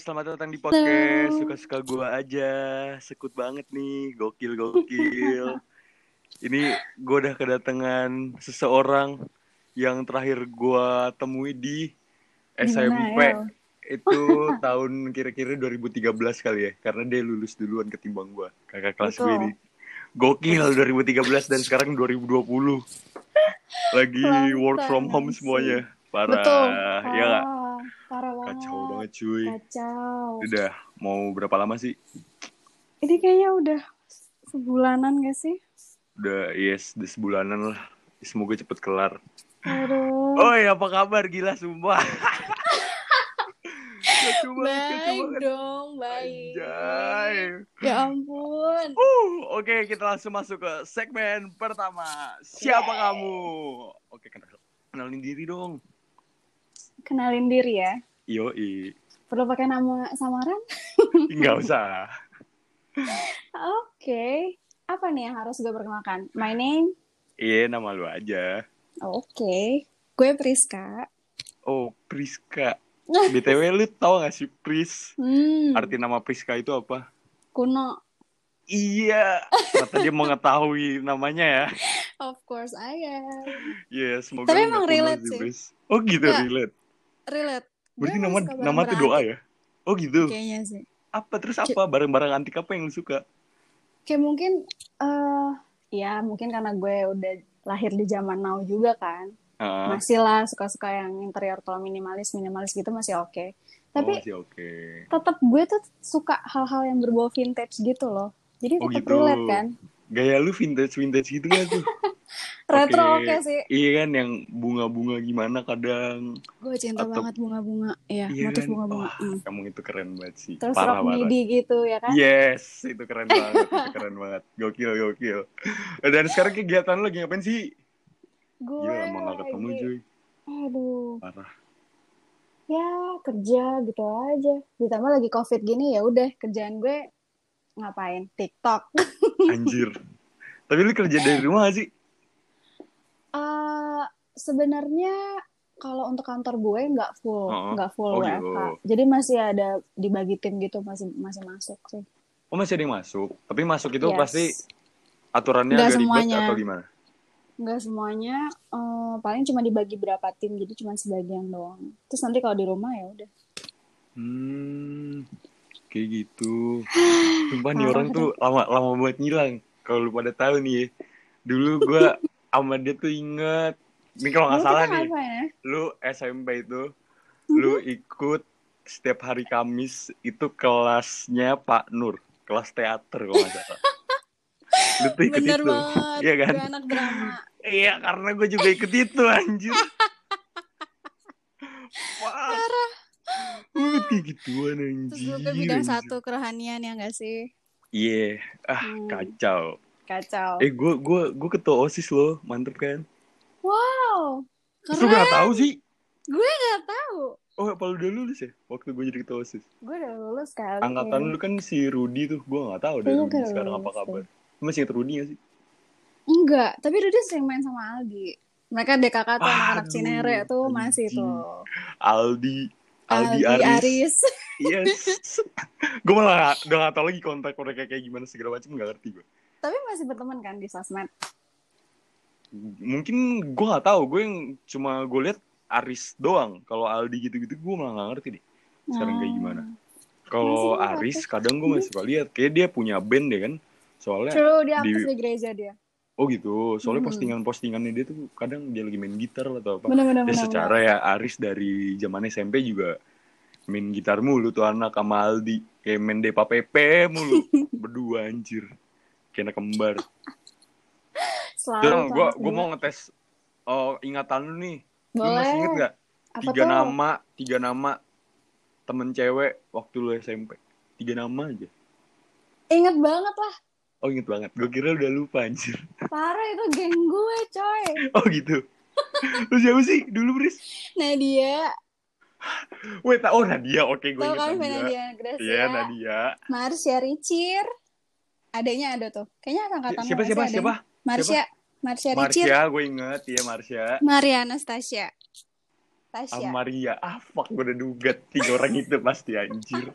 selamat datang di podcast suka-suka gua aja. Sekut banget nih, gokil gokil. Ini gua udah kedatangan seseorang yang terakhir gua temui di SMP. Itu tahun kira-kira 2013 kali ya, karena dia lulus duluan ketimbang gua. Kakak kelas gue ini. Gokil 2013 dan sekarang 2020. Lagi work from home semuanya. Parah. Betul. Ya nggak? Ah, Parah banget. Kacau banget cuy. Kacau. Udah mau berapa lama sih? Ini kayaknya udah sebulanan gak sih? Udah yes, udah sebulanan lah. Semoga cepet kelar. Aduh. Oi, apa kabar? Gila sumpah. Baik dong, baik. Anjay. Ya ampun. Uh, oke kita langsung masuk ke segmen pertama. Siapa Yeay. kamu? Oke, kenal kenalin diri dong. Kenalin diri ya. Yoi. Perlu pakai nama samaran? Enggak usah. Oke. Apa nih yang harus gue perkenalkan? My name? Iya, nama lu aja. Oke. Gue Priska. Oh, Priska. BTW lu tau gak sih Pris? Hmm. Arti nama Priska itu apa? Kuno. Iya, ternyata dia mengetahui namanya ya. Of course I am. Iya, semoga Tapi emang relate sih. Pris. Oh gitu, Nggak. relate. Relate. Berarti nama nama tuh doa ya? Oh gitu. Kayaknya sih. Apa terus apa? Barang-barang antik apa yang lu suka? Kayak mungkin eh ya mungkin karena gue udah lahir di zaman now juga kan. Ah, Masih lah suka-suka yang interior kalau minimalis minimalis gitu masih oke. oh, Tapi masih oke. tetap gue tuh suka hal-hal yang berbau vintage gitu loh. Jadi Oh, tetap gitu. relate kan. Gaya lu vintage vintage gitu kan tuh? Retro Oke. oke sih. Iya kan yang bunga-bunga gimana kadang. Gue cinta Atau- banget bunga-bunga. Iya, Iya motif kan? bunga-bunga. Hmm. kamu itu keren banget sih. Terus parah parah. midi gitu ya kan. Yes, itu keren banget, itu keren banget. Gokil, gokil. Dan sekarang kegiatan lu lagi ngapain sih? Gue Gila, emang gak ketemu cuy. Aduh, Parah. ya kerja gitu aja. Ditambah lagi covid gini ya udah kerjaan gue ngapain? TikTok. Anjir. Tapi lu kerja dari rumah gak sih? Eh sebenarnya kalau untuk kantor gue nggak full, Oh, nggak full oh WFH. gitu. Jadi masih ada dibagi tim gitu masih masih masuk sih. Oh masih ada yang masuk. Tapi masuk itu Yes. pasti aturannya Nggak agak ribet semuanya. atau gimana? Nggak semuanya, eh, paling cuma dibagi berapa tim, jadi cuma sebagian doang. Terus nanti kalau di rumah ya udah. Hmm, kayak gitu. Sumpah nih orang tuh lama lama banget ngilang. Kalau lu pada tahu nih ya. Dulu gua sama dia tuh inget. Ini kalau nggak salah nih, ya? lu SMP itu, Mhm. lu ikut setiap hari Kamis itu kelasnya Pak Nur, kelas teater kalau nggak salah. Lu tuh ikut Bener itu, banget, iya kan? gue anak drama. Iya, karena gue juga ikut itu anjir. Parah. Gue kayak gituan anjir. Terus gue ke bidang satu kerohanian ya nggak sih? Iya, ah Hmm. kacau. Kacau. Eh, gue gue gue ketua osis loh, mantep kan? Wow, Terus lu keren. gak tahu sih? Gue nggak tahu. Oh, apa lu udah lulus ya? Waktu gue jadi ketua osis. Gue udah lulus kali. Angkatan lu kan si Rudi tuh, gue gak tahu deh Rudi udah sekarang apa kabar. Lu masih inget Rudi gak sih? Enggak, tapi Rudy sering main sama Aldi. Mereka DKK tuh anak-anak Cinere tuh masih anjing. tuh. Aldi, Aldi, Aldi Aris. Aris. Yes. gue malah udah gak tau lagi kontak mereka kayak gimana segala macam gak ngerti gue. Tapi masih berteman kan di sosmed. Mungkin gue gak tahu, gue yang cuma gue lihat Aris doang. Kalau Aldi gitu-gitu gue malah gak ngerti deh. Sekarang kayak Hmm. gimana? Kalau Masih Aris kadang gue masih suka lihat kayak dia punya band deh kan. Soalnya True, dia di- di gereja dia. oh gitu. Soalnya Hmm. postingan-postingannya dia tuh kadang dia lagi main gitar atau apa. Bener-bener. Ya secara ya Aris dari zaman SMP juga main gitar mulu tuh anak sama Aldi. Kayak main Depa Pepe mulu. Berdua anjir. Anak kembar. Selalu. Jangan, gue gue mau ngetes oh, ingatan lu nih. Lu Boleh. masih inget gak? Apa Tiga tuh? nama, tiga nama temen cewek waktu lu SMP. Tiga nama aja. Ingat banget lah. Oh inget banget. Gue kira udah lupa anjir. Parah itu geng gue, coy. Oh gitu. Lu siapa sih dulu Bris? Nadia. Wait, oh Nadia. Oke, gue Tau inget kan Nadia. Iya Nadia. Marsha Ricir. Adanya ada tuh. Kayaknya angkatan Siapa siapa siapa? Marsha. Marsha Ricir. Marsha, gue inget. Iya Marsha. Maria Anastasia. Tasya. sama Maria. Ah, fuck, gue udah duga tiga orang itu pasti anjir.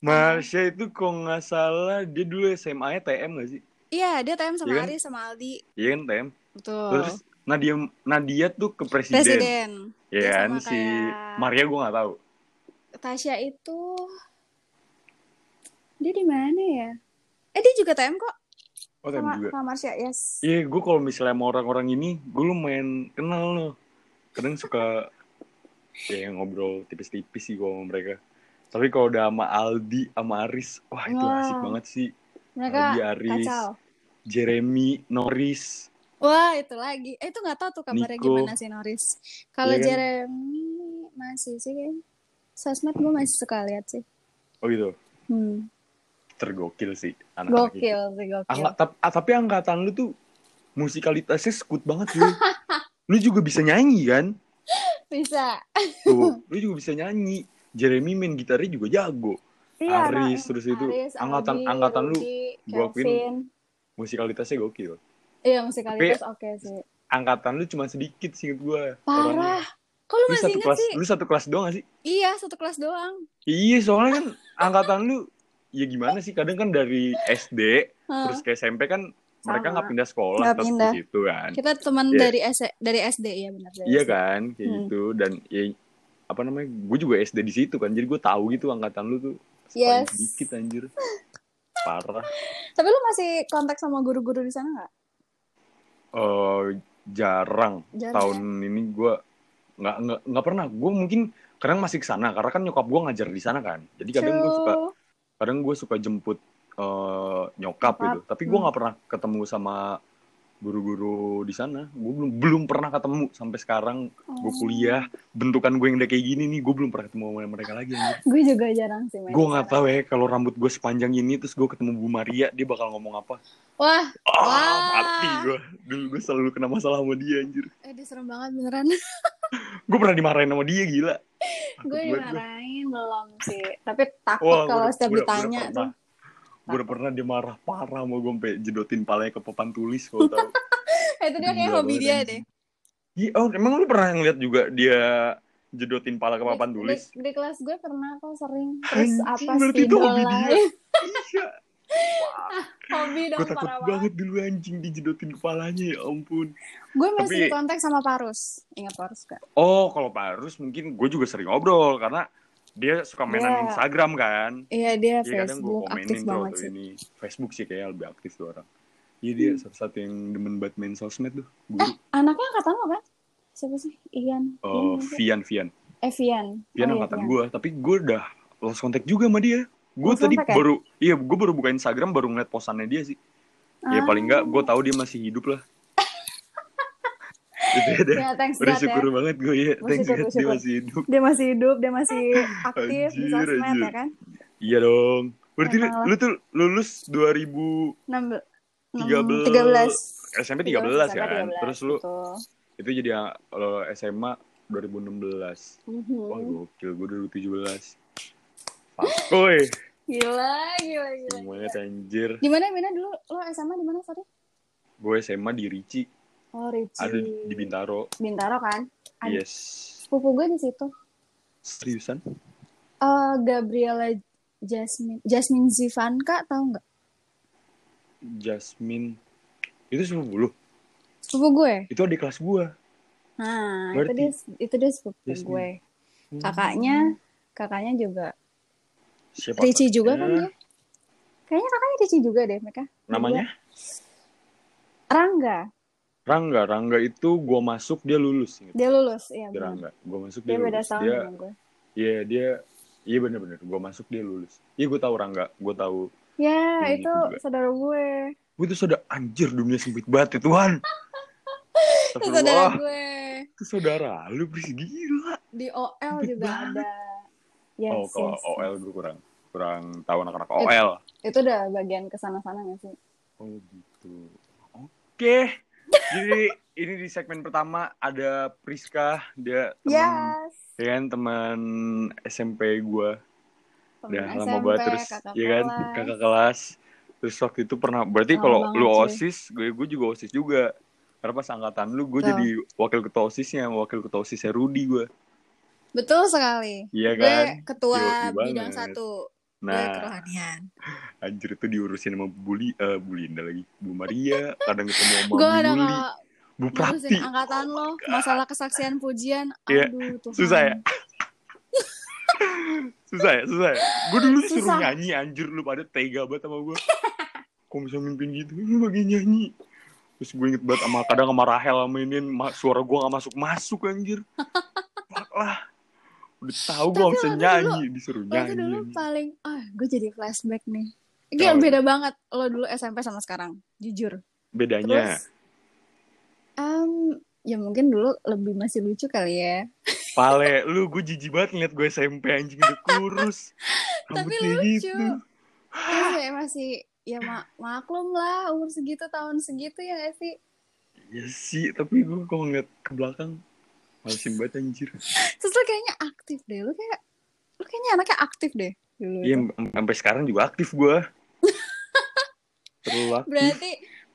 Marsha itu kok nggak salah dia dulu SMA-nya TM gak sih? Iya, dia TM sama Iya kan? Ari sama Aldi. Iya kan TM. Betul. Terus Nadia Nadia tuh ke presiden. Presiden. Ya Dia kan si kayak- Maria gue nggak tahu. Tasya itu dia di mana ya? Eh dia juga TM kok Oh TM sama juga. sama Marsha, yes. Iya, gue kalau misalnya sama orang-orang ini, gue lumayan kenal loh. Kadang suka ya ngobrol tipis-tipis sih gue sama mereka. Tapi kalau udah sama Aldi, sama Aris, wah itu Wah. asik banget sih. Mereka Aldi, Aris, kacau. Jeremy, Norris. Wah, itu lagi. Eh, itu nggak tahu tuh kabarnya Nico. gimana sih Norris. Kalau Iya kan? Jeremy masih sih kayaknya. Sosmed gue masih suka lihat sih. Oh gitu, Hmm. Tergokil sih anak-anak itu. Gokil sih, gokil. Angka- tap- ah, tapi angkatan lu tuh musikalitasnya sekut banget lu. lu juga bisa nyanyi kan? Bisa. Tuh, lu juga bisa nyanyi. Jeremy main gitarnya juga jago. Iya, Aris, anak- terus itu Aris, angkatan Aldi, angkatan lu Rudy, gua akuin musikalitasnya gokil. Iya, musikalitas oke sih. Angkatan lu cuma sedikit sih gue. Parah. Kok lu Lu masih satu inget kelas, sih? lu satu kelas doang gak sih? Iya, satu kelas doang. Iya, soalnya kan angkatan lu ya gimana sih? Kadang kan dari SD Hah. terus ke SMP kan mereka Sama. nggak pindah sekolah tetap pindah. di situ kan. Kita teman Iya. dari S dari SD ya benar Iya kan, kayak Hmm. gitu dan ya apa namanya? Gue juga SD di situ kan. Jadi gue tahu gitu angkatan lu tuh Yes. sedikit anjir. Parah. Tapi lu masih kontak sama guru-guru di sana nggak? Eh jarang. Jarang, tahun ini gue nggak nggak nggak pernah. Gue mungkin kadang masih ke sana karena kan nyokap gue ngajar di sana kan. Jadi kadang gue suka. Kadang gue suka jemput eh, nyokap, gitu tapi gue Hmm. nggak pernah ketemu sama guru-guru di sana gue belum belum pernah ketemu sampai sekarang gue Oh. kuliah bentukan gue yang udah kayak gini nih gue belum pernah ketemu sama mereka lagi. Gue juga jarang sih gue nggak tahu ya kalau rambut gue sepanjang ini terus gue ketemu Bu Maria dia bakal ngomong apa Wah, ah Wah. mati gue dulu gue selalu kena masalah sama dia anjir eh dia serem banget beneran. gue pernah dimarahin sama dia gila gue dimarahin belum sih. Tapi takut Wah, kalau setiap udah- udah ditanya pernah. tuh. gue udah pernah dia marah parah sama gue sampai jedotin palanya ke papan tulis kalau tahu Eh, itu dia kayak hobi dia deh. Iya, oh emang lu pernah ngeliat juga dia jedotin pala ke papan Di- tulis? Di, di kelas gue pernah kok sering. Terus Anjing, apa berarti itu hobi dia. Iya, hobi dong gue takut parah banget. dulu anjing dijedotin kepalanya ya ampun. Gue masih Tapi- kontak sama Parus. Ingat Parus gak? Oh, kalau Parus mungkin gue juga sering ngobrol karena dia suka mainan Iya. Instagram kan. Iya dia Iya kadang gue Facebook aktif banget sih. ini. Facebook sih kayaknya lebih aktif tuh orang. Iya dia salah satu yang demen banget main sosmed tuh. Guru. Anaknya angkatan lo kan? Siapa sih? Ian. Oh, Ian? Vian, Vian. Eh Vian. Vian Oh, iya, angkatan Vian. gue, tapi gue udah lost contact juga sama dia. Gue tadi ya? baru, iya gue baru buka Instagram baru ngeliat posannya dia sih. Ya Ah. paling enggak gue tahu dia masih hidup lah. Gitu ya, deh. Ya, thanks Udah syukur ya. banget gue ya. Thanks Bersyukur, God dia bersyukur. masih hidup. Dia masih hidup, dia masih aktif di Anjir, sosmed anjir. ya kan? Iya dong. Berarti lu, lu tuh lulus 2000 13. 13 SMP 13 SMP kan? 13, Terus lu betul. itu jadi uh, SMA 2016. Mhm. Wah gokil, gue dulu 17. Woi, Gila, gila, gila. semuanya anjir. Di mana, di mana dulu? Lo SMA di mana, sorry? Gue SMA di Ricci, Oh, Ricci. ada di Bintaro. Bintaro kan? Ada Yes. sepupu gue di situ. Seriusan? Eh, Gabriela Jasmine Jasmine Zivanka tahu nggak? Jasmine. Itu sepupu lu? Sepupu gue. Itu adik kelas gue. Nah, Berarti- itu dia itu dia sepupu Jasmine. gue. Kakaknya, kakaknya juga Siapa? Ricci juga kan dia? Kayaknya kakaknya Ricci juga deh mereka. Namanya? Rangga. Rangga. Rangga itu gue masuk dia lulus. Ingat. Dia lulus, iya Dia. Rangga. Gue masuk Dia dia, beda lulus. tahun Dia, gue. iya dia, iya bener-bener. Gue masuk dia lulus. Iya gue tahu Rangga. Gue tahu. Ya, itu juga. saudara gue. Gue tuh sudah anjir dunia sempit banget ya Tuhan. Itu saudara gue. Itu saudara lu beris gila. Di OL Sempit juga banget. ada. Yes, oh kalau yes, OL yes. gue kurang kurang tahu anak-anak OL. Itu udah bagian ke sana-sana gak sih? Oh gitu. Oke. Jadi ini di segmen pertama ada Priska, dia teman Yes. ya kan teman SMP gue. Udah lama SMP, banget terus kakak ya kan kelas. kakak kelas. Terus waktu itu pernah berarti Lama kalau lu. OSIS, gue gue juga OSIS juga. Karena pas angkatan lu gue jadi wakil ketua OSISnya, wakil ketua OSISnya Rudy gue. Betul sekali. Iya Gue kan? ketua bidang banget. satu. Gue Nah, kerohanian. anjir itu diurusin sama Bu Li, eh, Bu Linda lagi. Bu Maria, kadang ketemu sama Gue Bu ada nggak Bu Prati. angkatan lo. Masalah kesaksian pujian. Aduh, Tuhan. Susah ya? susah ya, susah ya. Gue dulu Susah. nyanyi, anjir lu pada tega banget sama gue. Kok bisa mimpin gitu, lu lagi nyanyi. Terus gue inget banget sama kadang sama Rahel sama ini suara gue gak masuk-masuk anjir. Fuck lah. Udah tahu gue bisa nyanyi, disuruh Lo tuh nyanyi. dulu paling, ah gue jadi flashback nih. Gila beda banget lo dulu SMP sama sekarang, jujur. Bedanya, Terus, em, ya mungkin dulu lebih masih lucu kali ya. Pale, lu gue jijik banget ngeliat gue SMP anjing udah kurus. Tapi lucu. gitu. Terus ya masih, ya mak maklum lah umur segitu tahun segitu ya gak sih? Ya sih, tapi gue kalau ngeliat ke belakang malesin banget anjir. Terus lo kayaknya aktif deh, lo kayak lo kayaknya anaknya aktif deh dulu. Iya, sampai sekarang juga aktif gue. Terlalu aktif. Berarti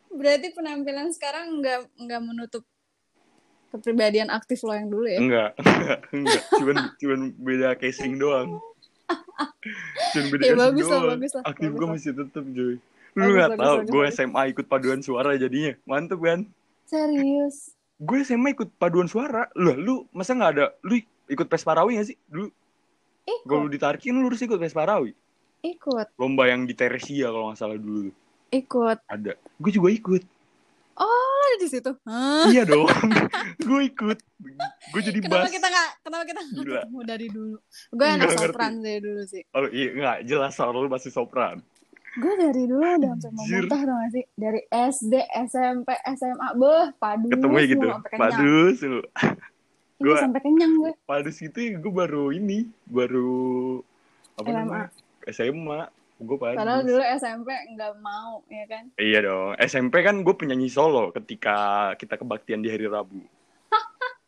berarti penampilan sekarang nggak nggak menutup kepribadian aktif lo yang dulu ya? Enggak, enggak, enggak. Cuman, cuman beda casing doang. Cuman beda Ya, casing bagus lah, doang. bagus lah, Aktif gue lah. masih tetep, Joy. Lu Bagus, gak bagus, tau, bagus, gue. SMA ikut paduan suara jadinya. Mantep kan? Serius? Gue SMA ikut paduan suara. Lah, lu masa gak ada? Lu ikut pes parawi gak sih? Dulu, kalau lu Ikut, ditarikin, lu harus ikut pes parawi. ikut, Lomba yang di Teresia kalau gak salah dulu. ikut. Ada. Gue juga ikut. Oh, ada di situ? Hah? iya dong. gue ikut. Gue jadi Kenapa bass. kita nggak kenapa kita nggak ketemu dari dulu? Gue anak Nggak sopran dari dulu sih. Oh iya, enggak. Jelas soal lu masih sopran. Gue dari dulu udah hampir mau muntah dong gak sih? Dari SD, SMP, SMA, beh, padu Ketemu ya gitu. Padus lu. Iya, Gua- sampai kenyang gue. Padus itu gue baru ini. Baru apa SMA. namanya? SMA. Gue padus. Padahal dulu SMP nggak mau, ya kan? Iya dong. SMP kan gue penyanyi solo ketika kita kebaktian di hari Rabu.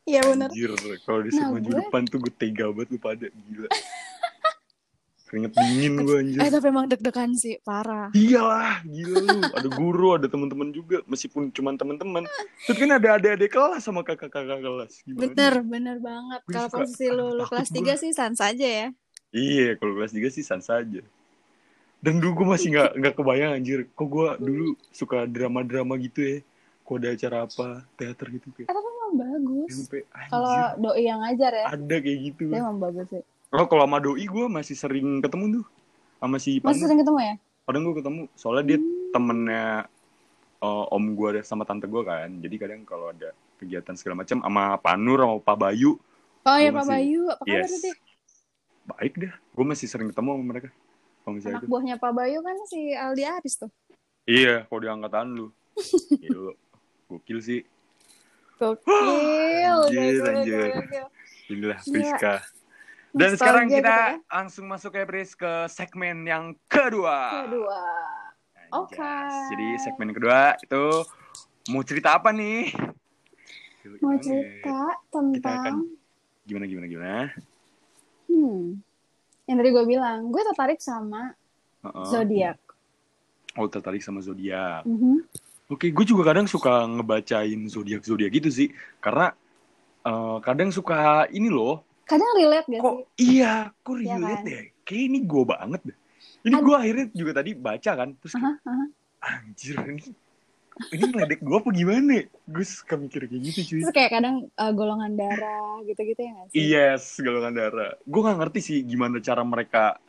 Iya bener. Anjir, kalau di Nah, maju gue- depan tuh gue tega banget lu pada gila. Keringet dingin gue anjir. Eh tapi emang deg-degan sih, parah. Iyalah, gila lu. Ada guru, ada teman-teman juga, meskipun cuma teman-teman. Terus kan ada adik-adik kelas sama kakak-kakak kelas. Gimana? Bener, bener banget. Kalau posisi lu, lu kelas. 3 sih sans aja ya. Iya, kalau kelas 3 sih sans saja. Dan dulu gue masih nggak nggak kebayang anjir. Kok gue dulu suka drama-drama gitu ya. Kok ada acara apa, teater gitu kayak. Eh tapi emang bagus. Kalau doi yang ngajar ya, ada kayak gitu. dia emang bagus sih. Oh, kalau sama doi gue masih sering ketemu tuh. Sama si Masih Panur. sering ketemu ya? Kadang gue ketemu. Soalnya dia temennya eh, om gue sama tante gue kan. Jadi kadang kalau ada kegiatan segala macam sama Panur sama Pak Bayu. Oh ya Pak masih- Bayu, apa kabar Yes. tadi? Baik dah. Gue masih sering ketemu sama mereka. Anak itu. buahnya Pak Bayu kan si Aldi Aris tuh. Iya, kalau di angkatan lu. Gila. Gokil sih. Gokil, Anjir, anjir. Inilah. Priska. Dan Nostalgia sekarang gitu kita ya. langsung masuk ya Pris ke segmen yang kedua. Kedua. Oke. Jadi segmen kedua itu mau cerita apa nih? Mau gimana cerita tentang akan gimana gimana gimana? hmm, yang tadi gue bilang, gue tertarik sama Heeh. zodiak. Oh tertarik sama zodiak. Mhm. Oke, gue juga kadang suka ngebacain zodiak zodiak gitu sih, karena eh, kadang suka ini loh. Kadang relate gak Kok sih? iya, kok Iya relate kan? deh. Kayak ini gue banget deh. Ini gue akhirnya juga tadi baca kan, terus kayak, Aha, aha. anjir ini ini ngeledek gue apa gimana? Gue suka mikir kayak gitu cuy. Terus kayak kadang uh, golongan darah gitu-gitu ya gak sih? Yes, golongan darah. Gue gak ngerti sih gimana cara mereka.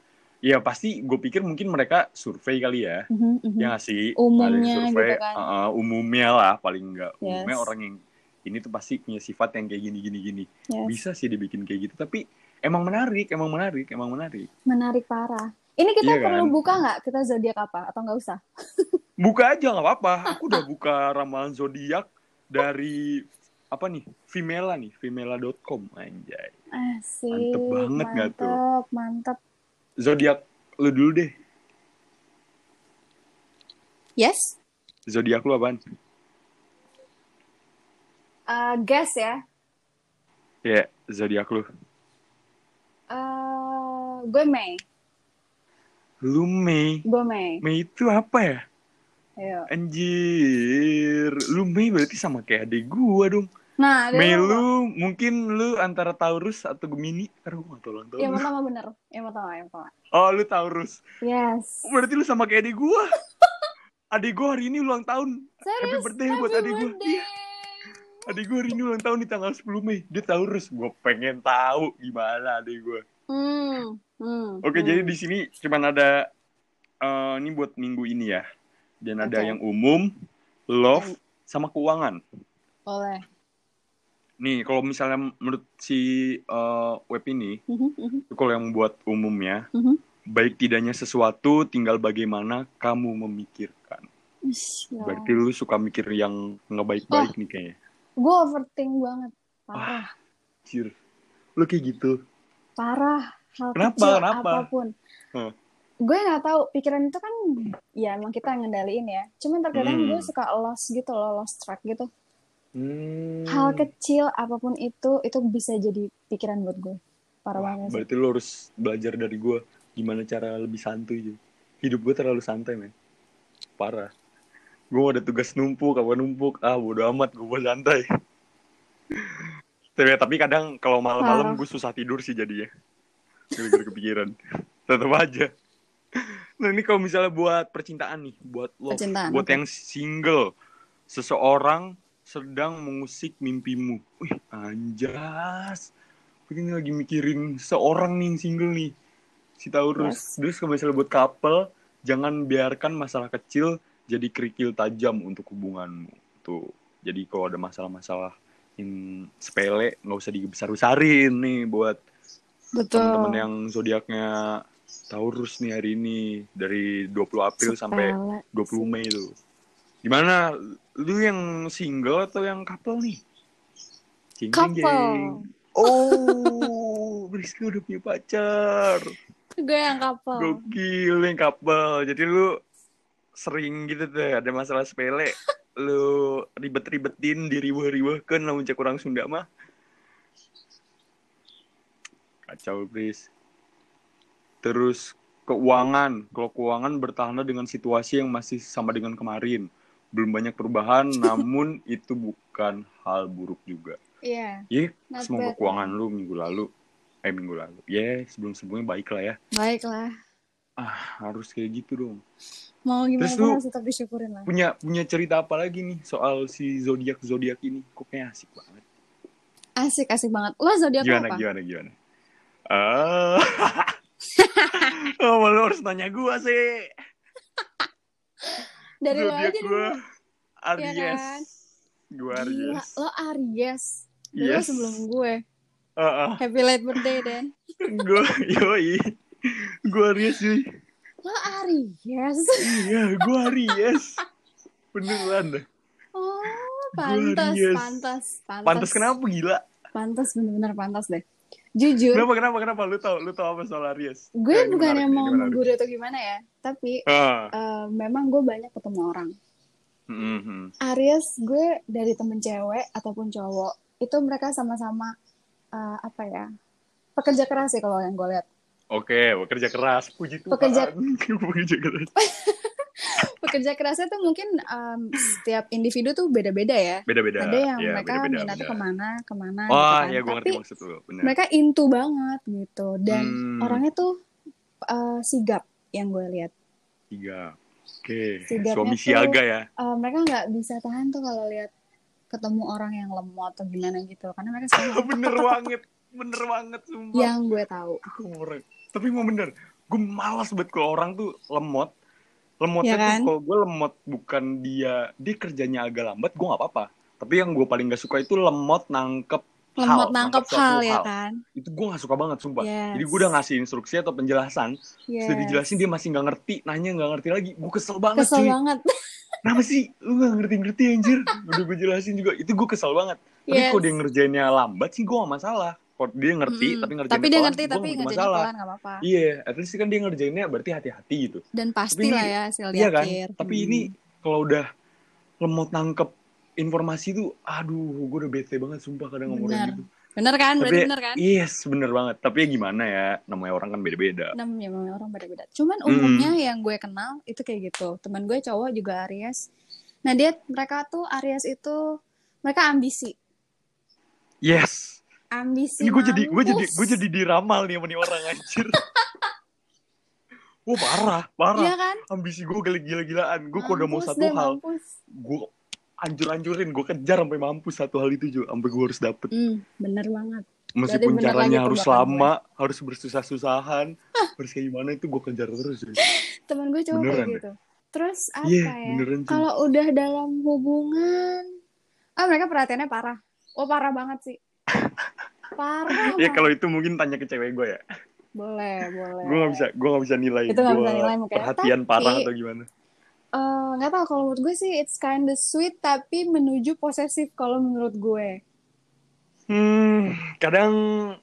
Ya pasti gue pikir mungkin mereka survei kali ya. Mhm, mhm. Ya nggak sih? Umumnya survei, gitu kan. uh-uh, umumnya lah paling enggak. Yes. Umumnya orang yang ini tuh pasti punya sifat yang kayak gini gini gini. Yes. Bisa sih dibikin kayak gitu. Tapi emang menarik, emang menarik, emang menarik. Menarik parah. Ini kita Iya perlu kan? buka nggak kita zodiak apa atau nggak usah? Buka aja nggak apa-apa. Aku udah buka ramalan zodiak dari apa nih? Vimela nih, vimela.com anjay. Asik. Mantep banget nggak tuh? Mantep, mantep. Zodiak lu dulu deh. Yes. Zodiak lu apaan? Uh, guess ya. Ya, zodiak lu. Uh, gue Mei. Lu Mei. Gue Mei. Mei itu apa ya? Ayo. Anjir, lu Mei berarti sama kayak adik gua dong. Nah, Mei apa? lu mungkin lu antara Taurus atau Gemini. Gua gak tau tahun. Yang pertama bener. Yang pertama, yang pertama. Oh, lu Taurus. Yes. Berarti lu sama kayak adik gua. adik gua hari ini ulang tahun. Serius? Happy birthday buat adik. Iya. Adik gua hari ini ulang tahun di tanggal 10 Mei. Dia Taurus. Gua pengen tahu gimana adik gua. Hmm. hmm, Oke, hmm. jadi di sini cuman ada eh, ini buat minggu ini ya. Dan ada Oke. yang umum, love, sama keuangan. Boleh. Nih, kalau misalnya menurut si eh, web ini, Mhm, mhm, itu kalau yang buat umumnya, mhm. baik tidaknya sesuatu, tinggal bagaimana kamu memikirkan. Ish, ya. Berarti lu suka mikir yang nggak baik-baik nih kayaknya. Gue overthink banget. Parah. Cir, lu kayak gitu. Parah. Hal Kenapa? kecil Kenapa? apa pun. Hmm. Gue nggak tahu. Pikiran itu kan ya emang kita yang ngendaliin ya. Cuman terkadang Hmm. gue suka lost gitu loh. Lost track gitu. Hmm. Hal kecil apa pun itu. Itu bisa jadi pikiran buat gue. Parah Wah, banget berarti lu harus belajar dari gue gimana cara lebih santuy aja. Hidup gue terlalu santai, men. Parah. Gue ada tugas numpuk, apa numpuk. Ah, bodo amat, gue mau santai. tapi, tapi kadang kalau malam-malam gue susah tidur sih jadinya. Gara-gara kepikiran. Tetap aja. Nah ini kalau misalnya buat percintaan nih, buat lo, Percintaan, buat yang single, seseorang sedang mengusik mimpimu. Wih, anjas. Ini lagi mikirin seorang nih single nih, si Taurus. Terus kalau misalnya buat couple, jangan biarkan masalah kecil jadi kerikil tajam untuk hubunganmu. Tuh, jadi kalau ada masalah-masalah yang sepele, nggak usah dibesar-besarin nih buat teman-teman yang zodiaknya Taurus nih hari ini dari 20 April sampai Sepele. 20 Mei itu. Gimana? Lu yang single atau yang couple nih? Jeng. Couple. Oh, Rizky udah punya pacar. Gue yang couple. Gokil yang couple. Jadi lu sering gitu tuh ada masalah sepele. lu ribet-ribetin, diriweh-riwehkan namun cek orang Sunda mah. Kacau, Pris. Terus keuangan. Kalau keuangan bertahanlah dengan situasi yang masih sama dengan kemarin. Belum banyak perubahan, namun itu bukan hal buruk juga. Iya. Ya, Not semoga bad, keuangan lu minggu lalu. Eh, minggu lalu. Ya, sebelum-sebelumnya baik lah ya. Baiklah. Ah, harus kayak gitu dong. Mau gimana Terus lu- harus tetap disyukurin lah. Punya punya cerita apa lagi nih soal si zodiak-zodiak ini? Kok kayak asik banget. Asik, asik banget. Lo zodiak Gimana, apa? gimana, gimana? Ah. oh, malu harus nanya gua sih. Dari lo Zodiak aja gua dulu. Aries. Iya kan? Gua Gila, Aries. lo Aries. Yes. sebelum gue. Heeh. Happy late birthday, Den. Gua yoi. Gua Aries sih. Lo Aries? Iya, gua Aries. Beneran. Oh, Gua pantas, pantas, pantas. Pantas kenapa gila? Pantas, bener-bener pantas deh. Jujur, Kenapa kenapa kenapa lu tau lu tau apa soal Aries? gue Eh, bukan yang mau menggurui atau gimana ya. Tapi, Ah. eh, memang gue banyak ketemu orang. Mhm. Aries gue dari temen cewek ataupun cowok itu mereka sama-sama eh, apa ya pekerja keras sih kalau yang gue lihat Oke, bekerja keras. Puji Tuhan. Pekerja- bekerja keras. pekerja kerasnya tuh mungkin em, setiap individu tuh beda-beda ya Beda-beda. ada yang Iya, mereka beda-beda, minatnya ke mana ke mana Wah, gitu kan. ya gue ngerti maksud lu. Bener. mereka into banget gitu dan Hmm. orangnya tuh eh, sigap yang gue lihat Tiga. Oke. Sigapnya Suami tuh- siaga ya. Eh, mereka nggak bisa tahan tuh kalau lihat ketemu orang yang lemot atau gimana gitu karena mereka selalu bener banget. Bener banget, sumpah. yang gue tahu Orang. Tapi mau bener. Gue malas banget kalau orang tuh lemot. Lemotnya Ya kan? tuh kalau gue lemot bukan dia. Dia kerjanya agak lambat, gue gak apa-apa. Tapi yang gue paling gak suka itu lemot nangkep lemot hal, nangkep suatu hal ya kan Itu gue gak suka banget, sumpah. Yes. Jadi gue udah ngasih instruksi atau penjelasan. Yes. Sudah dijelasin dia masih nggak ngerti, nanya nggak ngerti lagi. Gue kesel banget kesel cuy. banget Kenapa sih lu nggak ngerti-ngerti anjir? Udah gue jelasin juga. Itu gue kesel banget. Tapi Yes. kalau dia ngerjainnya lambat sih gue gak masalah. Kalau dia ngerti Mm-mm. tapi ngerjainnya tapi dia ngerti tapi masalah. nggak apa-apa Iya, at least kan dia ngerjainnya berarti hati-hati gitu. dan pasti Tapi lah ini- ya hasil Iya kan? akhir Tapi Hmm. ini kalau udah lemot nangkep informasi tuh, aduh, gue udah bete banget sumpah kadang ngomong gitu. Bener kan? Berarti Tapi- bener kan? Yes, bener banget. Tapi ya gimana ya, namanya orang kan beda-beda. Ya memang orang beda-beda. Cuman Mm-mm. umumnya yang gue kenal itu kayak gitu. Teman gue cowok juga Aries. Nah dia mereka tuh Aries itu mereka ambisi, Yes. Ambisi. Ini gue jadi gue jadi gue jadi diramal nih sama orang anjir. Wah parah, parah. Iya kan? Ambisi gue gila-gilaan. Gue kalau udah mau satu deh, hal, gue hancur-hancurin. Gue kejar sampai mampus satu hal itu juga. Sampai gue harus dapet. Hmm, bener banget. Meskipun bener caranya harus lama, harus bersusah-susahan, harus kayak gimana itu gue kejar terus. cuy. Temen gue cowok Beneran kayak deh. gitu. Terus apa Iya, ya? beneran sih. Kalau udah dalam hubungan, ah mereka perhatiannya parah. Oh parah banget sih. Parah. Ya kalau itu mungkin tanya ke cewek gue ya. Boleh, boleh. Gue gak bisa, gue gak bisa nilai. Itu gua bisa nilai mungkin. Perhatian Tapi- parah atau gimana? Eh, nggak tahu kalau menurut gue sih it's kinda sweet tapi menuju posesif kalau menurut gue. Hmm, kadang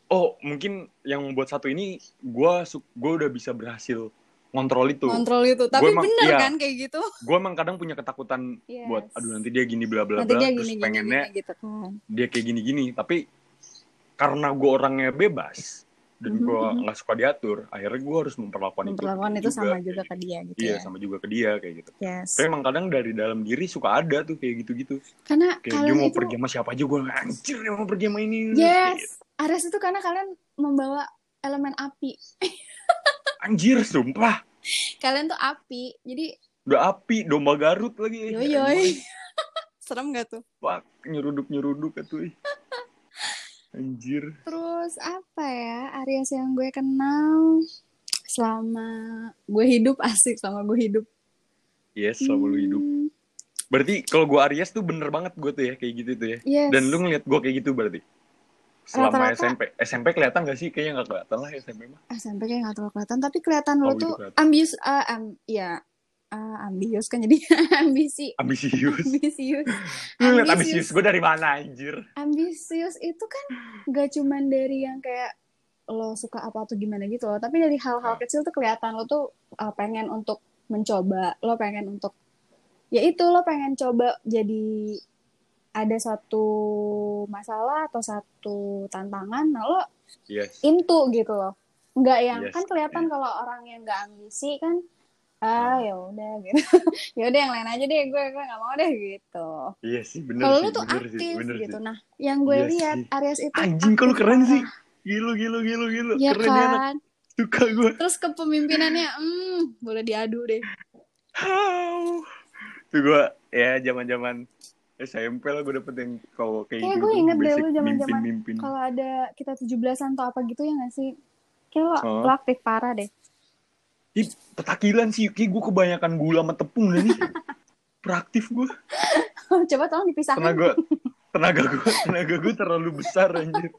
oh mungkin yang membuat satu ini gua su- gua udah bisa berhasil ngontrol itu. Kontrol itu. Tapi emang- bener iya. kan kayak gitu? Gua emang kadang punya ketakutan Yes. buat aduh nanti dia gini bla bla bla terus gini gini, pengennya gini gitu kan. dia kayak gini gini tapi karena gua orangnya bebas dan Mhm, gua mhm. nggak suka diatur, akhirnya gua harus memperlakukan, Memperlakukan itu, itu sama kayak juga gitu. ke dia gitu Iya, ya. sama juga ke dia kayak gitu. Yes. Tapi emang kadang dari dalam diri suka ada tuh kayak gitu-gitu. Karena Kayak dia mau itu pergi sama siapa aja gua anjir dia mau pergi sama ini. Yes. Aries itu karena kalian membawa elemen api. Anjir, sumpah. Kalian tuh api. Jadi Udah api, domba Garut lagi. yoyoy. Serem gak tuh? Pak, nyeruduk-nyeruduk atuh. ih. Anjir. Terus apa ya Aries yang gue kenal selama gue hidup asik sama gue hidup. Yes, selama lu hidup. Hmm, Berarti kalau gua Aries tuh bener banget gue tuh ya, kayak gitu tuh ya. Yes. Dan lu ngeliat gue kayak gitu berarti? Selama Rata-rata- SMP. SMP kelihatan gak sih? Kayaknya gak kelihatan lah SMP mah. SMP kayak gak terlalu kelihatan tapi kelihatan Oh, lo gitu tuh kelihatan. ambius ah, am, ya ah, ambius kan jadi ambisi Ambisius. ambisius Ambisius. ambisius gue dari mana anjir? ambisius itu kan gak cuman dari yang kayak lo suka apa atau gimana gitu loh tapi dari hal-hal Hmm. kecil tuh kelihatan lo tuh uh, pengen untuk mencoba lo pengen untuk ya itu lo pengen coba jadi ada satu masalah atau satu tantangan nah lo Yes. into gitu loh nggak yang Yes, kan kelihatan iya. kalau orang yang nggak ambisi kan ah ya udah gitu ya udah yang lain aja deh gue gue nggak mau deh gitu Iya sih, bener kalau lu tuh bener aktif sih, bener gitu sih. nah yang gue Iya lihat sih. Aries itu Anjing kalau keren parah. sih. Gilu, gilu, gilu, gilu. ya keren anak. kan Suka gue. terus kepemimpinannya hmm boleh diadu deh How? Tuh gue ya zaman-zaman SMP lah gue dapet yang kalau kayak Kayak gitu. gue inget deh lu zaman-zaman mimpin-mimpin. kalau ada kita 17-an atau apa gitu ya nggak sih kayak lo, Oh. lo aktif parah deh Ih, petakilan sih, kayak gue kebanyakan gula sama tepung nih. Praktif gue. coba tolong dipisahkan Tenaga, tenaga gue, tenaga gue terlalu besar anjir.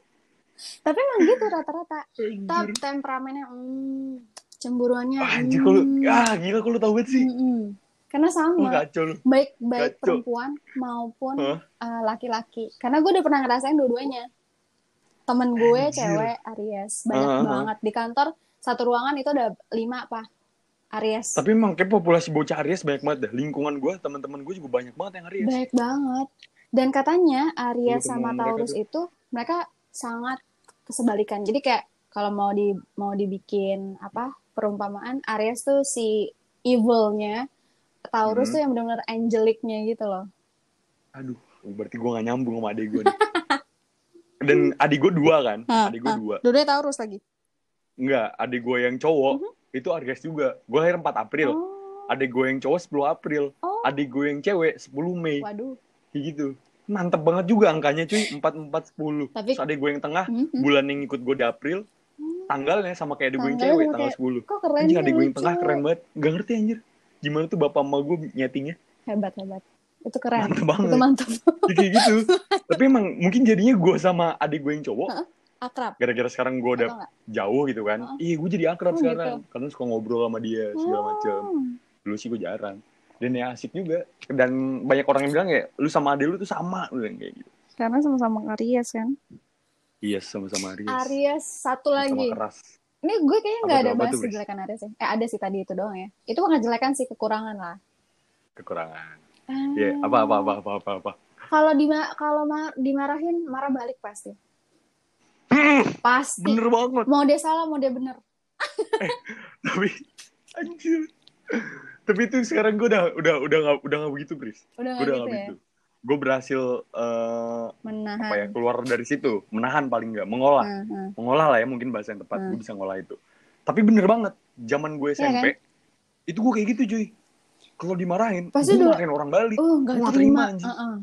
tapi emang gitu rata-rata Tap temperamennya hmm, cemburuannya Ah, anjir kalau, hmm. ah gila kalau tau banget sih. Mm-mm. karena Lu sama kacau baik baik Kacau. perempuan maupun Hah? uh, laki-laki karena gue udah pernah ngerasain dua-duanya temen gue Anjir. cewek Aries banyak ah, ah. banget di kantor satu ruangan itu ada lima apa Aries Tapi emang kayak populasi bocah Aries banyak banget dah. Lingkungan gue, teman-teman gue juga banyak banget yang Aries. baik banget dan katanya Aries Iya, sama Taurus tuh. itu mereka sangat kesebalikan jadi kayak kalau mau di mau dibikin apa perumpamaan Aries tuh si evilnya Taurus Hmm. tuh yang benar-benar angelicnya gitu loh Aduh, berarti gue gak nyambung sama adik gue nih. Dan adik gue dua kan? Hah, adik gue dua. Dua Taurus lagi Enggak, adik gue yang cowok itu Aries juga. Gue lahir 4 April. Oh Adik gue yang cowok 10 April. oh Adik gue yang cewek 10 Mei. waduh Kayak gitu. Mantep banget juga angkanya cuy. 4, 4, 10. Tapi- Terus adik gue yang tengah, Mhm. bulan yang ikut gue di April, Hmm. tanggalnya sama kayak adik gue yang cewek, tanggal kayak- 10. kok keren sih, adik gue yang tengah keren banget. Gak ngerti anjir. Gimana tuh bapak emak gue nyetingnya. hebat hebat itu keren Mantep banget. itu mantap Ya, kayak gitu. Tapi emang mungkin jadinya gue sama adik gue yang cowok, Heeh. Akrab gara-gara sekarang gue udah jauh gitu kan. Heeh. Iya, gue jadi akrab Oh, sekarang. Karena suka ngobrol sama dia segala macem. Oh. Dulu sih gue jarang. Dan ya asik juga. Dan banyak orang yang bilang ya, lu sama adik lu tuh sama. Lu bilang kayak gitu. karena sama-sama Aries kan Iya, sama-sama Aries. Aries satu Sama lagi keras. ini gue kayaknya nggak ada bahas kejelekan Aries ya eh ada sih tadi itu doang ya itu bukan kejelekan sih kekurangan lah Kekurangan. Ah. Iya, apa, apa, apa, apa, apa, apa. kalau di kalau ma- dimarahin marah balik pasti Hmm, Pasti. bener banget. Mau dia salah, mau dia bener. Tapi anjir. Tapi itu sekarang gue udah udah udah gak, udah gak begitu, Bris. Udah Gue gak udah gitu gak ya? begitu. Gue berhasil eh, Menahan. apa ya keluar dari situ, menahan paling nggak, mengolah, Nah, nah. mengolah lah ya mungkin bahasa yang tepat. Hmm. Gue bisa ngolah itu. Tapi bener banget, zaman gue Iya SMP, itu gue kayak gitu cuy. Kalau dimarahin, Pasti gue marahin orang balik. Oh, gak Gua nggak terima. terima, anjing. Heeh.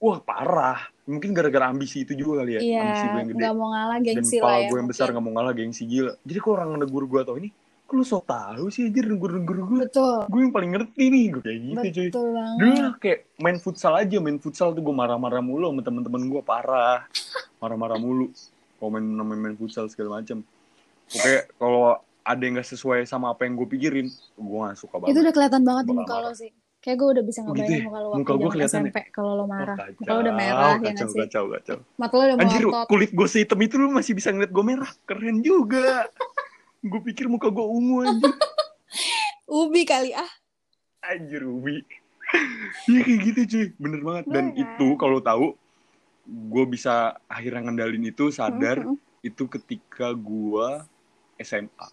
Wah parah. Mungkin gara-gara ambisi itu juga kali ya. Iya, ambisi gue yang gede. gak mau ngalah Dan gengsi kepala lah ya. gue yang besar gak mau ngalah gengsi gila. Jadi kalau orang negur gue tau ini, lu so tau sih anjir negur-negur gue. Betul. Gue yang paling ngerti nih, gue kayak gitu cuy. Betul banget. Dulu lah kayak main futsal aja, main futsal tuh gue marah-marah mulu sama temen-temen gue parah. Marah-marah mulu. Kalau main, main, main futsal segala macam. Oke, kalau ada yang gak sesuai sama apa yang gue pikirin, gue gak suka banget. Itu udah kelihatan banget di muka lo sih. Kayak gue udah bisa Oh, gitu ngebayangin ya? muka lo Muka waktu gue kelihatan SMP kalau lo Oh, marah. kacau, muka lo udah merah ya kacau, nggak sih? kacau, kacau. Mata lo udah Anjir, melotot. kulit gue sehitam itu lu masih bisa ngeliat gue merah. Keren juga. gue pikir muka gue ungu anjir. Ubi kali ah. Anjir, Ubi. Iya kayak gitu cuy, bener banget. Dan Bener. itu kalau tahu, gue bisa akhirnya ngendalin itu sadar Mm-mm. itu ketika gue SMA.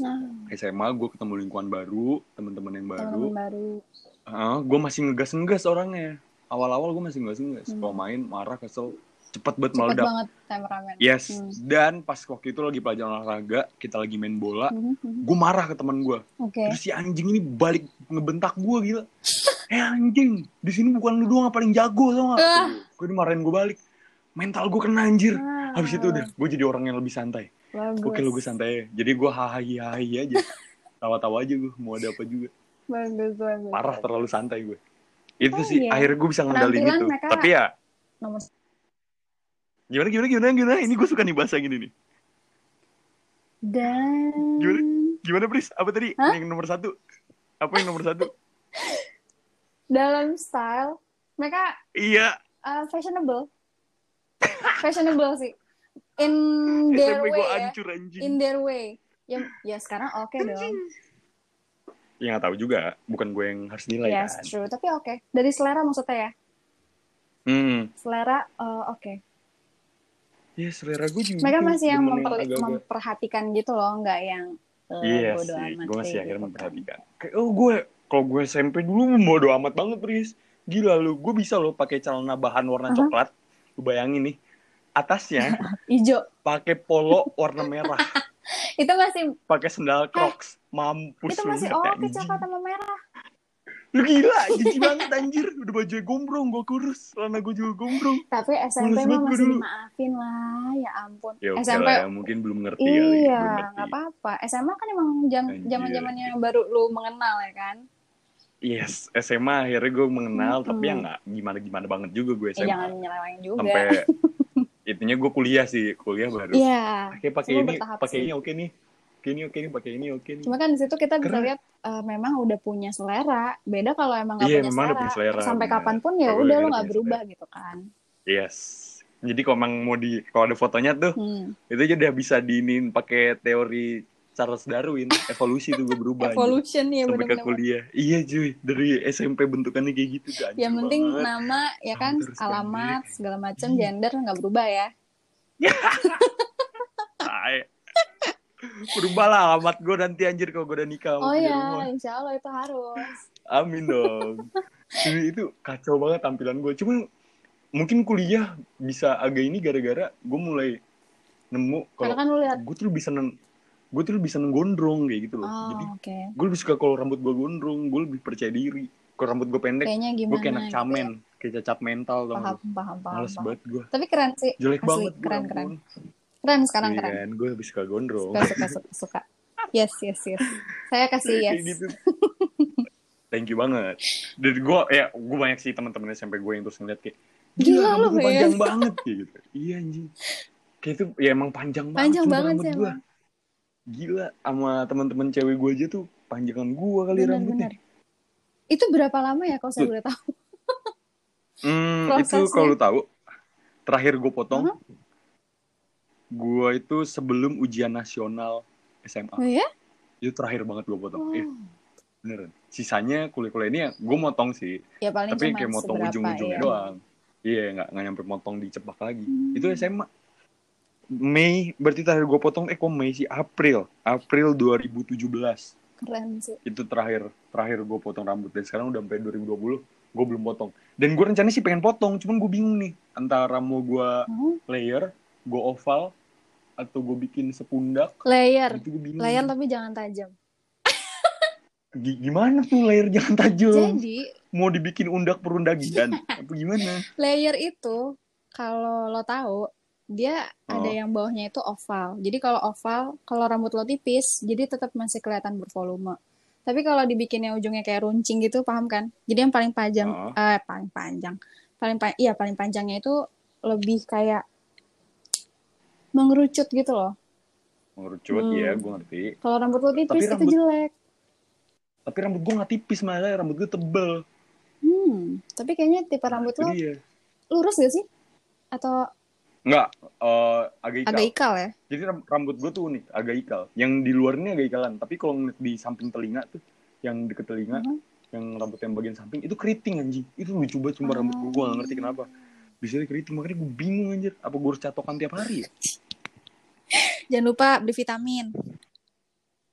Nah, SMA gue ketemu lingkungan baru, teman-teman yang baru. baru. gue masih ngegas-ngegas orangnya. Awal-awal gue masih ngegas-ngegas. Hmm. Kalau main marah kesel, cepet banget Cepet meledak. banget temperamen. Yes, Hmm. dan pas waktu itu lagi pelajaran olahraga, kita lagi main bola, Mhm, mhm. gue marah ke teman gue. Oke. Terus si anjing ini balik ngebentak gue gila. Eh anjing, di sini bukan lu doang yang paling jago tau gak? Ah. Gue dimarahin gue balik. Mental gue kena anjir. Ah, Habis itu udah, gue jadi orang yang lebih santai. Bagus. Oke lu gue santai. Jadi gue hahi hahi aja. Tawa-tawa aja gue, mau ada apa juga. Bagus, bagus. Parah terlalu santai gue. Itu Oh, sih iya. akhirnya gue bisa ngendalin itu. mereka- Tapi ya Nomor gimana gimana gimana gimana. Ini gue suka nih bahasa gini nih. dan Gimana? Gimana Pris? Apa tadi? Hah? Yang nomor satu? Apa yang nomor satu? dalam style mereka Iya. uh, fashionable. fashionable sih. In their SMP way gue ya. anjing. In their way. Ya, ya sekarang oke dong. Ya nggak tahu juga. Bukan gue yang harus nilai Yes, kan. true. Tapi oke. Dari selera maksudnya ya. Hmm. Selera uh, oke. Ya selera gue juga. Mereka masih yang memper- agak-agak- memperhatikan gitu loh, nggak yang uh, Iya bodo sih, amat gue masih akhirnya gitu kan. memperhatikan. Kayak, oh gue, kalau gue SMP dulu bodo amat banget, Pris. Gila lu, gue bisa loh pakai celana bahan warna Aha. coklat. Lu bayangin nih, atasnya Ijo. pakai polo warna merah, Itu masih pakai sendal Crocs. Mampus itu lu, masih anjing. coklat sama merah. Lu gila, jijik banget anjir. Udah baju gombrong, gue kurus. Celana gue juga gombrong. Tapi SMP mah masih dulu. dimaafin lah, ya ampun. Ya SMP lah ya, mungkin belum ngerti kali. belum Iya, nggak apa-apa. SMA kan emang jam zaman zamannya baru lu mengenal ya kan. Yes, SMA akhirnya gue mengenal, Mm-mm. tapi ya nggak gimana-gimana banget juga gue Ya, SMA. jangan nyeleweng juga. Sampai intinya gue kuliah sih, kuliah baru. Iya. Pakai pakai ini, pakai ini oke nih. Pakai ini oke nih, pakai ini oke nih. Cuma kan di situ kita bisa Karena- lihat eh, memang udah punya selera. Beda kalau emang nggak Iya, punya memang udah selera. punya selera, Sampai benar. kapan pun ya udah lo nggak berubah gitu kan. Yes. Jadi kalau emang mau di kalau ada fotonya tuh, Hmm. itu aja udah bisa diinin pakai teori Charles Darwin, evolusi tuh gue berubah. Evolution ya Sampai ke benar-benar. kuliah. Iya cuy, dari SMP bentukannya kayak gitu tuh. Yang penting banget. nama ya kan, Terus kan, alamat segala macam, Iya. gender nggak berubah ya. Berubah lah alamat gue nanti anjir kalau gue udah nikah. Oh ya, insya Allah itu harus. Amin dong. Jadi itu kacau banget tampilan gue. Cuma mungkin kuliah bisa agak ini gara-gara gue mulai nemu Karena kalau kan gue tuh seneng gue tuh lebih seneng gondrong kayak gitu loh. Oh, Jadi oke. gue lebih suka kalau rambut gue gondrong, gue lebih percaya diri. Kalau rambut gue pendek, gue kayak anak gitu camen, kayak cacat mental tau Paham, paham, paham. Males paham. banget gue. Tapi keren sih. Jelek Asli, banget keren, keren. Keren sekarang Iya keren. kan, gue lebih suka gondrong. Suka, suka, suka, suka. Yes, yes, yes. Saya kasih yes. gitu. Thank you banget. Dan gue, ya gue banyak sih teman-teman SMP gue yang terus ngeliat kayak, Gila gila, lu, panjang Yes." banget gitu. Iya anjing. Kayak itu ya emang panjang banget. Panjang banget sih. Gila, sama teman-teman cewek gue aja tuh panjangan gue kali Bener, rambutnya. bener. Itu berapa lama ya kalau saya boleh tahu? Hmm, itu kalau tahu, terakhir gue potong, Aha. gue itu sebelum ujian nasional SMA. Oh ya? Itu terakhir banget gue potong. Oh. Iya, beneran. Sisanya kuliah-kuliah ini ya gue motong sih, Ya paling tapi kayak motong ujung-ujungnya ya. doang. Iya, nggak nggak nyampe motong dicepak lagi. Hmm. Itu SMA. Mei berarti terakhir gue potong eh kok Mei sih? April. April 2017 Keren sih. itu terakhir terakhir gue potong rambut. Dan sekarang udah sampai 2020 gue belum potong. Dan gue rencananya sih pengen potong cuman gue bingung nih. Antara mau gue Hmm? layer gue oval atau gue bikin sepundak. Layer. itu gue bingung. Layer tapi jangan tajam. Gi- gimana tuh layer jangan tajam? Jadi mau dibikin undak perundagian apa gimana? Layer itu kalau lo tahu dia ada Oh. yang bawahnya itu oval. Jadi kalau oval, kalau rambut lo tipis, jadi tetap masih kelihatan bervolume. Tapi kalau dibikinnya ujungnya kayak runcing gitu, paham kan? Jadi yang paling panjang, Oh. eh paling panjang, paling pa iya paling panjangnya itu lebih kayak mengerucut gitu loh. mengerucut Hmm. ya gue ngerti Kalau rambut lo tipis itu rambut- jelek. tapi rambut gue nggak tipis malah rambut gue tebel Hmm, tapi kayaknya tipe rambut itu lo dia lurus gak sih? Atau nggak eh, agak ikal agak ikal ya? jadi ram- rambut gue tuh unik agak ikal yang di luar ini agak ikalan tapi kalau di samping telinga tuh yang deket telinga Mhm. yang rambut yang bagian samping itu keriting anjing itu lucu banget cuma rambut gue gue gak ngerti kenapa bisa keriting makanya gue bingung anjir apa gue harus catokan tiap hari ya Jangan lupa beli vitamin.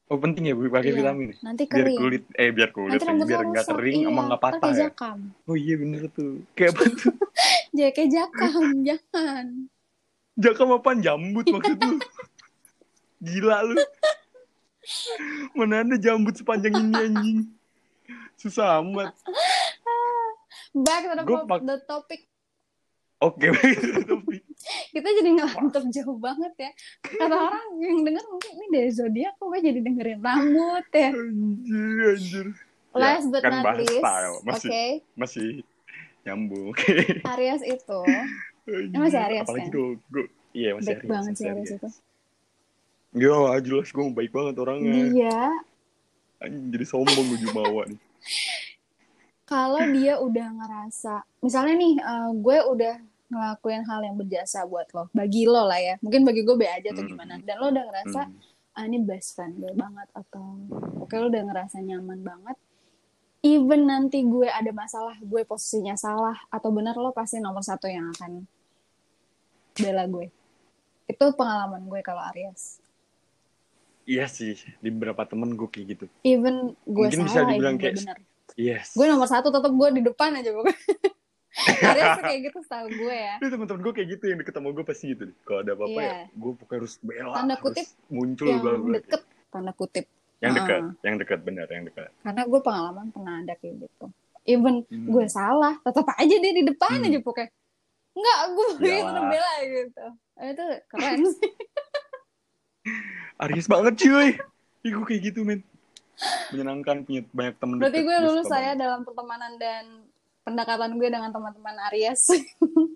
oh penting ya pakai Iya. vitamin ya? Nanti biar kering. kulit eh biar kulit Nanti biar nggak kering iya, emang nggak patah ya jakam. oh iya bener tuh kayak apa tuh Ya kayak jakam, jangan. Jakam apaan jambut maksud lu gila lu mana ada jambut sepanjang ini anjing susah amat Back to the, Gua pak- the topic. Oke, tapi Kita jadi ngelantur jauh banget ya. Kata orang yang denger mungkin ini dari zodiak kok gue jadi dengerin rambut ya. anjir, anjir. Ya, Last but kan not least, style, oke, masih masih nyambung. Oke. Aries itu Masih Aries, Apalagi kan? gue iya masih baik Aries. banget Aries itu. Ya, jelas gue baik banget orangnya. Dia Anjing, jadi sombong gue jumawa nih. kalau dia udah ngerasa, misalnya nih eh, gue udah ngelakuin hal yang berjasa buat lo, bagi lo lah ya. Mungkin bagi gue be aja atau Hmm. gimana. Dan lo udah ngerasa Hmm. ah ini best friend gue banget atau oke lo udah ngerasa nyaman banget even nanti gue ada masalah gue posisinya salah atau benar lo pasti nomor satu yang akan bela gue itu pengalaman gue kalau Aries Iya sih, di beberapa temen gue kayak gitu. even gue Mungkin bisa salah dibilang even gue kayak- benar Yes. gue nomor satu tetap gue di depan aja pokoknya Aries tuh kayak gitu setahu gue ya Ini temen-temen gue kayak gitu yang deket sama gue pasti gitu deh. Kalau ada apa-apa Iya. ya, gue pokoknya harus bela. Tanda harus kutip, muncul yang bla, bla. deket tanda kutip Yang dekat, Ah. yang dekat benar, yang dekat. karena gue pengalaman pernah ada kayak gitu even Hmm. gue salah tetap aja dia di depan Hmm. aja pokoknya nggak gue Iyalah. tetap bela gitu Eh, itu keren sih Aries banget cuy. Ih, gue kayak gitu men. Menyenangkan punya banyak temen berarti gue lulus saya dalam pertemanan dan pendekatan gue dengan teman-teman Aries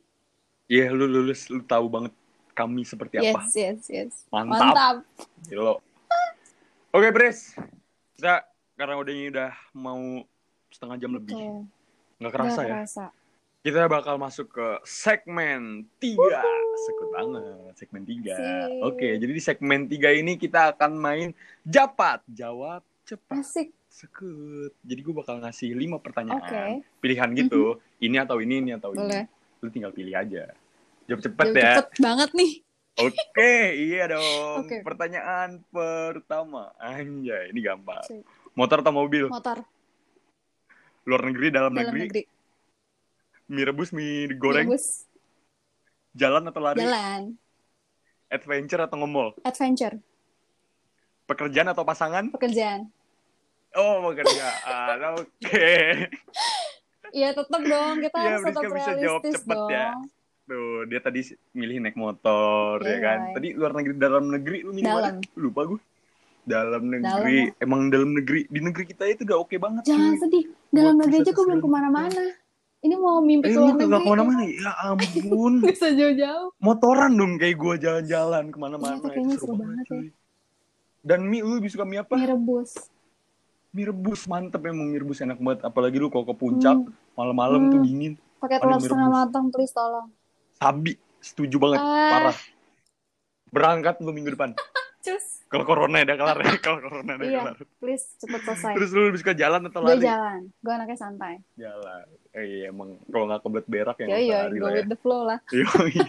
Iya lu lulus, lu tahu banget kami seperti apa. yes yes yes Mantap. mantap Gila. Oke Pris. Kita karena udah ini udah mau setengah jam lebih. Tuh, Nggak kerasa nggak ya. kerasa. Kita bakal masuk ke segmen 3. Sekut banget, segmen 3. Sip. Oke, jadi di segmen 3 ini kita akan main Japat, Jawab Cepat. asik Sekut. Jadi gue bakal ngasih 5 pertanyaan. oke Pilihan gitu. Ini atau ini, ini atau boleh ini. Lu tinggal pilih aja. Jawab cepet Jauh ya. cepet banget nih Oke, iya dong. Oke. Pertanyaan pertama. Anjay, ini gampang. Motor atau mobil? motor Luar negeri, dalam, dalam negeri. negeri Mie rebus, mie goreng. Bagus. Jalan atau lari? jalan Adventure atau nge-mall? adventure Pekerjaan atau pasangan? pekerjaan Oh, pekerjaan. Oke. Iya tetap dong kita Iya, harus tetap bisa jawab cepet dong ya. Tuh, dia tadi milih naik motor, ya Iya, kan? Boy. Tadi luar negeri, dalam negeri, lu milih Dalam. mana? Lupa gue. Dalam Dalam negeri. Emang dalam negeri. Di negeri kita itu udah oke banget. Jangan cuy. sedih. Dalam Buat negeri aja gue belum ke mana-mana. Ini mau mimpi Eh, ke lu luar negeri. ke mana-mana Ya ampun. Bisa jauh-jauh. Motoran dong kayak gue jalan-jalan ke mana-mana. Iya, tuh kayaknya seru banget ya. Dan mie, lu lebih suka mie apa? Mie rebus. Mie rebus, mantep emang mie rebus enak banget. Apalagi lu kalau ke puncak, Hmm. malam-malam Hmm. tuh dingin. Pakai telur setengah matang, please tolong. Sabi, setuju banget, Ah. parah. Berangkat lu minggu depan. Cus. Kalau corona udah kelar ya, kalau corona udah Iya, kelar. please cepet selesai. Terus lu lebih suka jalan atau Gue lari? jalan. Gue anaknya santai. Jalan. Eh, iya, emang kalau nggak kebelet berak ya Ya iya, lari go lah ya. with the flow lah. Yoi.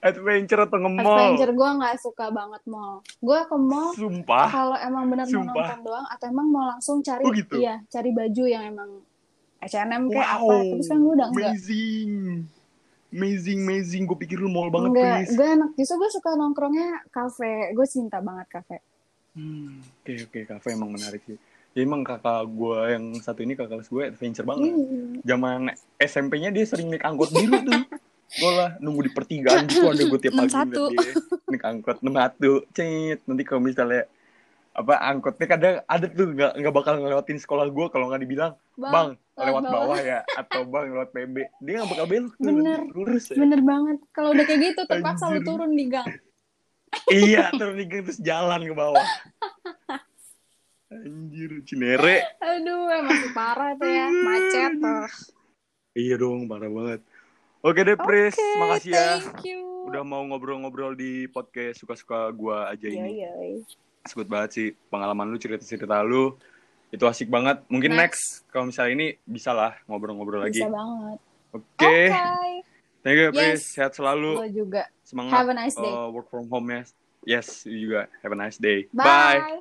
Adventure atau nge-mall? Adventure gue nggak suka banget mall. Gue ke mall Sumpah. kalau emang benar mau nonton doang atau emang mau langsung cari Oh, gitu? iya cari baju yang emang H&M kayak Wow. apa terus kan gue udah enggak Amazing. Amazing. Gue pikir lu mall banget, enggak Pris. gue enak justru gue suka nongkrongnya kafe gue cinta banget kafe Hmm, Oke, oke. Kafe emang menarik sih. Ya emang kakak gue yang satu ini kakak gue adventure banget. Iya. Zaman SMP-nya dia sering naik angkot biru tuh. Gue lah nunggu di pertigaan gitu ada gue tiap pagi 61. ngeliat dia naik angkot 61 cet nanti kalau misalnya apa angkotnya kadang ada tuh nggak nggak bakal ngelewatin sekolah gue kalau nggak dibilang bang, lewat bawah ya atau bang lewat PB. Dia nggak bakal belok Bener. lurus ya. bener banget. Kalau udah kayak gitu terpaksa lu Anjir. turun di gang. Iya terus nih terus jalan ke bawah. Anjir cinere. Aduh emang parah tuh ya macet tuh iya dong parah banget. Oke deh Pris Oke, makasih ya. you. Udah mau ngobrol-ngobrol di podcast suka-suka gua aja Yoi, ini. yoi. Sekut banget sih pengalaman lu cerita-cerita lu. Itu asik banget. Mungkin next, Next. kalau misalnya ini bisa lah ngobrol-ngobrol lagi. Bisa banget. Oke. Oke. Thank you Yes. Pris sehat selalu. Lo juga. Semangat Have a nice day. uh, work from home ya yes you juga. Have a nice day. Bye.